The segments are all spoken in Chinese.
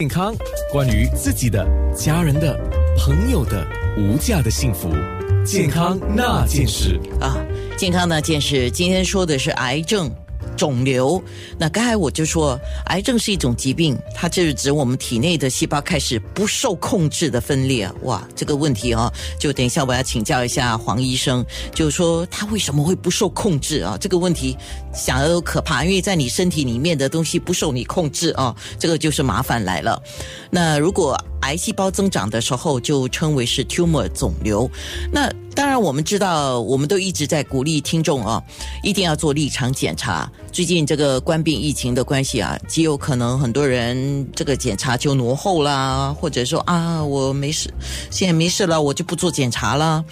健康，关于自己的、家人的、朋友的无价的幸福，健康那件事啊，健康那件事，今天说的是癌症。肿瘤，那刚才我就说，癌症是一种疾病，它就是指我们体内的细胞开始不受控制的分裂。哇，这个问题啊，就等一下我要请教一下黄医生，就是说他为什么会不受控制啊？这个问题想要可怕，因为在你身体里面的东西不受你控制啊，这个就是麻烦来了。那如果癌细胞增长的时候，就称为是 tumor 肿瘤。那当然，我们知道，我们都一直在鼓励听众啊，一定要做立场检查。最近这个冠病疫情的关系啊，极有可能很多人这个检查就挪后啦，或者说啊，我没事，现在没事了，我就不做检查了。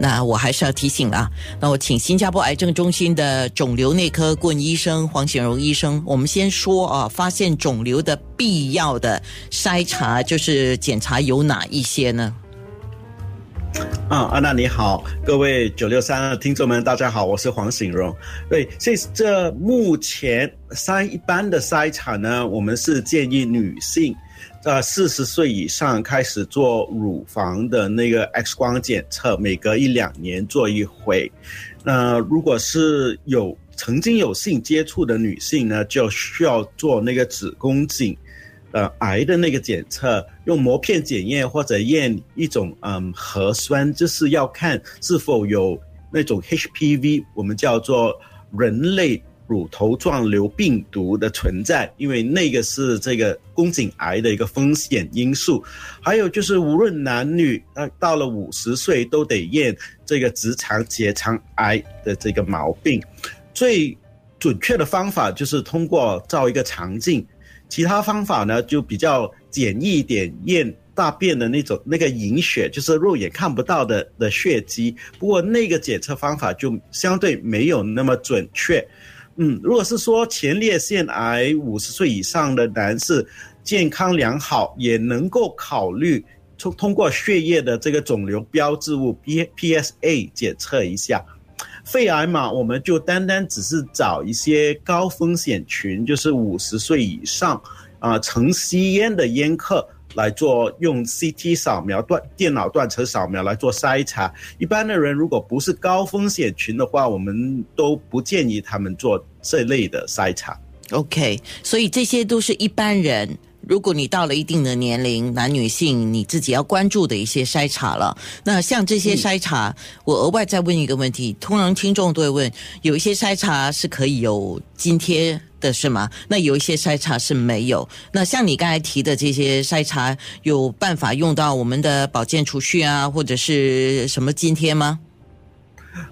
那我还是要提醒啊，那我请新加坡癌症中心的肿瘤内科顾问医生黄显荣医生，我们先说啊，发现肿瘤的必要的筛查就是检查有哪一些呢？啊，安娜你好，各位九六三的听众们，大家好，我是黄醒荣。对，这这目前筛一般的筛查呢，我们是建议女性，呃，四十岁以上开始做乳房的那个 X 光检测，每隔一两年做一回。那如果是有曾经有性接触的女性呢，就需要做那个子宫颈。呃，癌的那个检测用膜片检验或者验一种嗯核酸，就是要看是否有那种 HPV，我们叫做人类乳头状瘤病毒的存在，因为那个是这个宫颈癌的一个风险因素。还有就是无论男女，呃，到了五十岁都得验这个直肠结肠癌的这个毛病。最准确的方法就是通过照一个肠镜。其他方法呢，就比较简易一点，验大便的那种那个隐血，就是肉眼看不到的的血迹。不过那个检测方法就相对没有那么准确。嗯，如果是说前列腺癌五十岁以上的男士健康良好，也能够考虑通通过血液的这个肿瘤标志物 P P S A 检测一下。肺癌嘛，我们就单单只是找一些高风险群，就是五十岁以上，啊，曾吸烟的烟客来做用 CT 扫描断电脑断层扫描来做筛查。一般的人如果不是高风险群的话，我们都不建议他们做这类的筛查。OK，所以这些都是一般人。如果你到了一定的年龄，男女性你自己要关注的一些筛查了。那像这些筛查，我额外再问一个问题：通常听众都会问，有一些筛查是可以有津贴的，是吗？那有一些筛查是没有。那像你刚才提的这些筛查，有办法用到我们的保健储蓄啊，或者是什么津贴吗？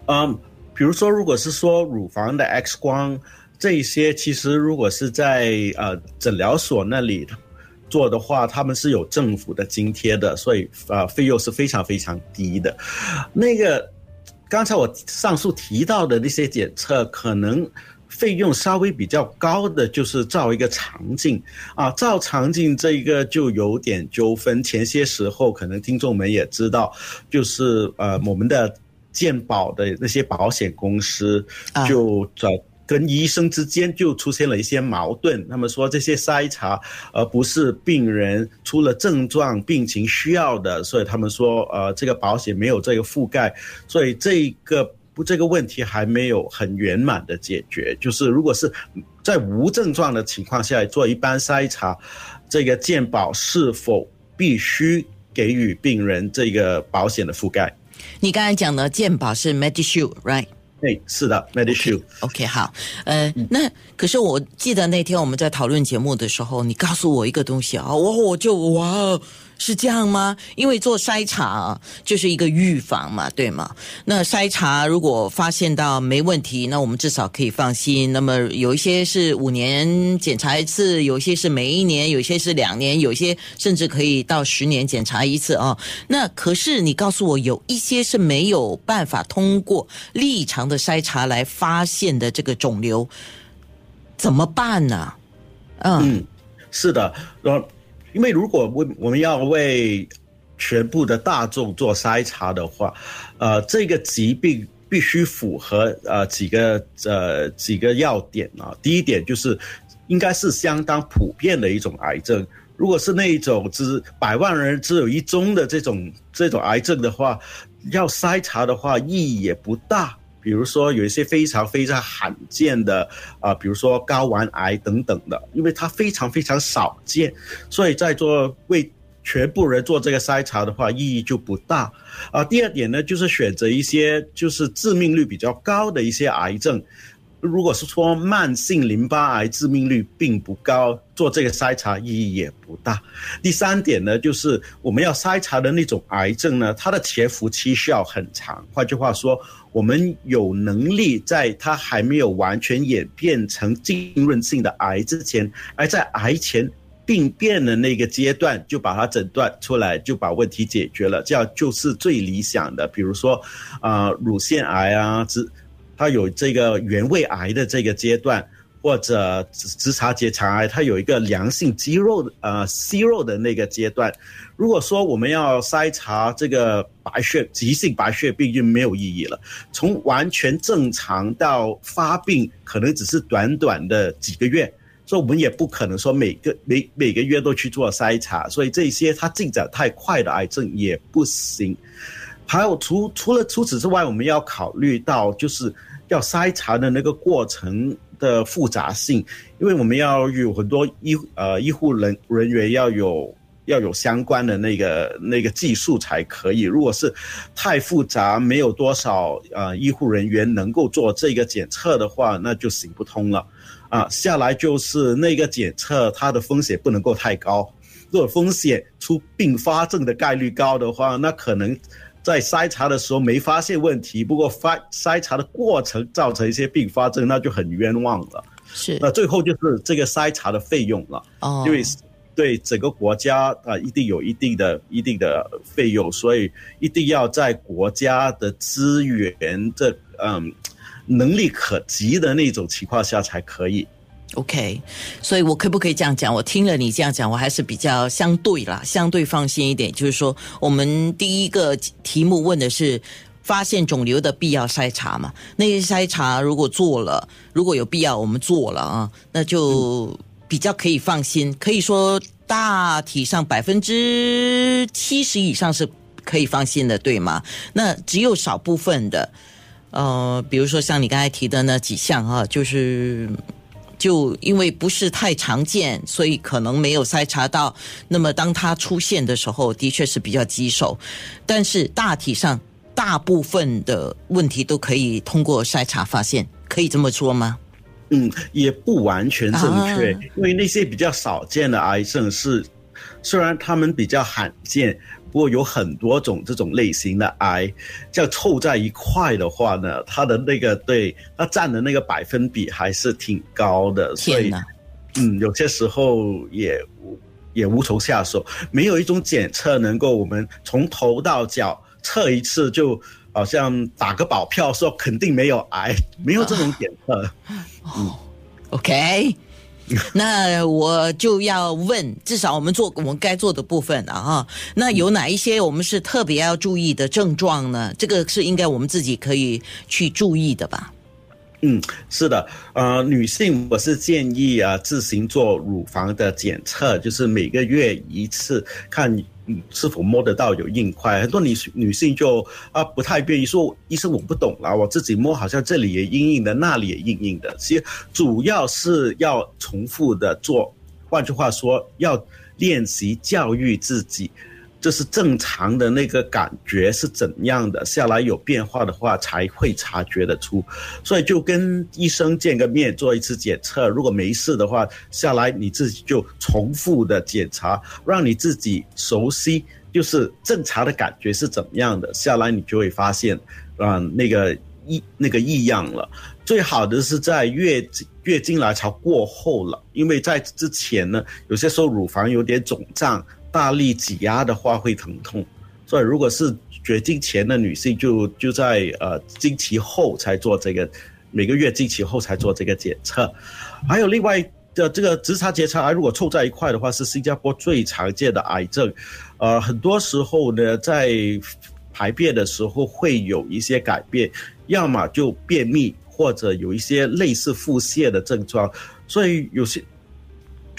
嗯，比如说，如果是说乳房的 X 光。这些其实如果是在呃诊疗所那里做的话，他们是有政府的津贴的，所以呃费用是非常非常低的。那个刚才我上述提到的那些检测，可能费用稍微比较高的，就是照一个肠镜啊，照肠镜这一个就有点纠纷。前些时候可能听众们也知道，就是呃我们的健保的那些保险公司就找。跟医生之间就出现了一些矛盾，他们说这些筛查而不是病人出了症状病情需要的，所以他们说呃这个保险没有这个覆盖，所以这个不这个问题还没有很圆满的解决。就是如果是在无症状的情况下做一般筛查，这个健保是否必须给予病人这个保险的覆盖？你刚才讲的健保是 Medishield，right？哎，是的，Medishield。OK，好，呃，那可是我记得那天我们在讨论节目的时候，你告诉我一个东西啊，我我就哇。是这样吗？因为做筛查就是一个预防嘛，对吗？那筛查如果发现到没问题，那我们至少可以放心。那么有一些是五年检查一次，有些是每一年，有些是两年，有些甚至可以到十年检查一次啊。那可是你告诉我，有一些是没有办法通过立常的筛查来发现的这个肿瘤，怎么办呢？嗯，是的，然后。因为如果为我们要为全部的大众做筛查的话，呃，这个疾病必须符合呃几个呃几个要点啊。第一点就是应该是相当普遍的一种癌症。如果是那一种只百万人只有一宗的这种这种癌症的话，要筛查的话意义也不大。比如说有一些非常非常罕见的啊，比如说睾丸癌等等的，因为它非常非常少见，所以在做为全部人做这个筛查的话，意义就不大。啊，第二点呢，就是选择一些就是致命率比较高的一些癌症。如果是说慢性淋巴癌致命率并不高，做这个筛查意义也不大。第三点呢，就是我们要筛查的那种癌症呢，它的潜伏期需要很长。换句话说，我们有能力在它还没有完全演变成浸润性的癌之前，而在癌前病变的那个阶段就把它诊断出来，就把问题解决了，这样就是最理想的。比如说，啊，乳腺癌啊，之。它有这个原位癌的这个阶段，或者直直肠结肠癌，它有一个良性肌肉呃息肉的那个阶段。如果说我们要筛查这个白血急性白血病就没有意义了。从完全正常到发病，可能只是短短的几个月，所以我们也不可能说每个每每个月都去做筛查。所以这些它进展太快的癌症也不行。还有除除了除此之外，我们要考虑到就是。要筛查的那个过程的复杂性，因为我们要有很多医呃医护人人员要有要有相关的那个那个技术才可以。如果是太复杂，没有多少呃医护人员能够做这个检测的话，那就行不通了。啊，下来就是那个检测它的风险不能够太高，如果风险出并发症的概率高的话，那可能。在筛查的时候没发现问题，不过发筛查的过程造成一些并发症，那就很冤枉了。是，那最后就是这个筛查的费用了。哦，因为对整个国家啊，一定有一定的、一定的费用，所以一定要在国家的资源这嗯能力可及的那种情况下才可以。OK，所以我可不可以这样讲？我听了你这样讲，我还是比较相对啦，相对放心一点。就是说，我们第一个题目问的是发现肿瘤的必要筛查嘛？那些筛查如果做了，如果有必要，我们做了啊，那就比较可以放心。可以说大体上百分之七十以上是可以放心的，对吗？那只有少部分的，呃，比如说像你刚才提的那几项啊，就是。就因为不是太常见，所以可能没有筛查到。那么当它出现的时候，的确是比较棘手。但是大体上，大部分的问题都可以通过筛查发现，可以这么说吗？嗯，也不完全正确，因为那些比较少见的癌症是，虽然他们比较罕见。不过有很多种这种类型的癌，这样凑在一块的话呢，它的那个对它占的那个百分比还是挺高的。所以，嗯，有些时候也也无从下手，没有一种检测能够我们从头到脚测一次，就好像打个保票说肯定没有癌，没有这种检测。嗯，OK。那我就要问，至少我们做我们该做的部分了哈。那有哪一些我们是特别要注意的症状呢？这个是应该我们自己可以去注意的吧？嗯，是的，呃，女性我是建议啊自行做乳房的检测，就是每个月一次看。是否摸得到有硬块？很多女女性就啊不太愿意说，医生我不懂了，我自己摸好像这里也硬硬的，那里也硬硬的。其实主要是要重复的做，换句话说，要练习教育自己。这是正常的那个感觉是怎样的？下来有变化的话才会察觉得出，所以就跟医生见个面做一次检测，如果没事的话，下来你自己就重复的检查，让你自己熟悉，就是正常的感觉是怎么样的。下来你就会发现，啊，那个异那个异样了。最好的是在月月经来潮过后了，因为在之前呢，有些时候乳房有点肿胀。大力挤压的话会疼痛，所以如果是绝经前的女性，就就在呃经期后才做这个，每个月经期后才做这个检测。还有另外的这个直肠结肠癌，如果凑在一块的话，是新加坡最常见的癌症。呃，很多时候呢，在排便的时候会有一些改变，要么就便秘，或者有一些类似腹泻的症状，所以有些。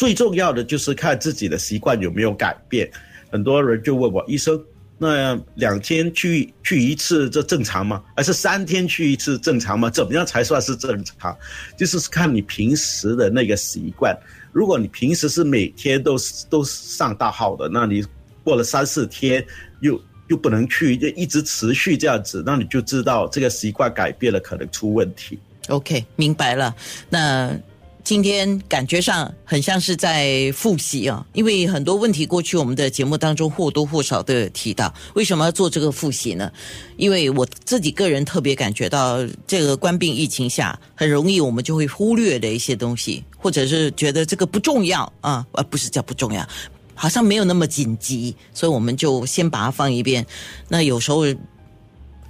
最重要的就是看自己的习惯有没有改变。很多人就问我医生，那两天去去一次这正常吗？还是三天去一次正常吗？怎么样才算是正常？就是看你平时的那个习惯。如果你平时是每天都都上大号的，那你过了三四天又又不能去，就一直持续这样子，那你就知道这个习惯改变了，可能出问题。OK，明白了。那今天感觉上很像是在复习啊，因为很多问题过去我们的节目当中或多或少都有提到。为什么要做这个复习呢？因为我自己个人特别感觉到，这个官病疫情下，很容易我们就会忽略的一些东西，或者是觉得这个不重要啊，而不是叫不重要，好像没有那么紧急，所以我们就先把它放一边。那有时候。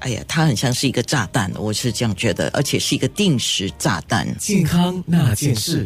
哎呀，它很像是一个炸弹，我是这样觉得，而且是一个定时炸弹。健康那件事。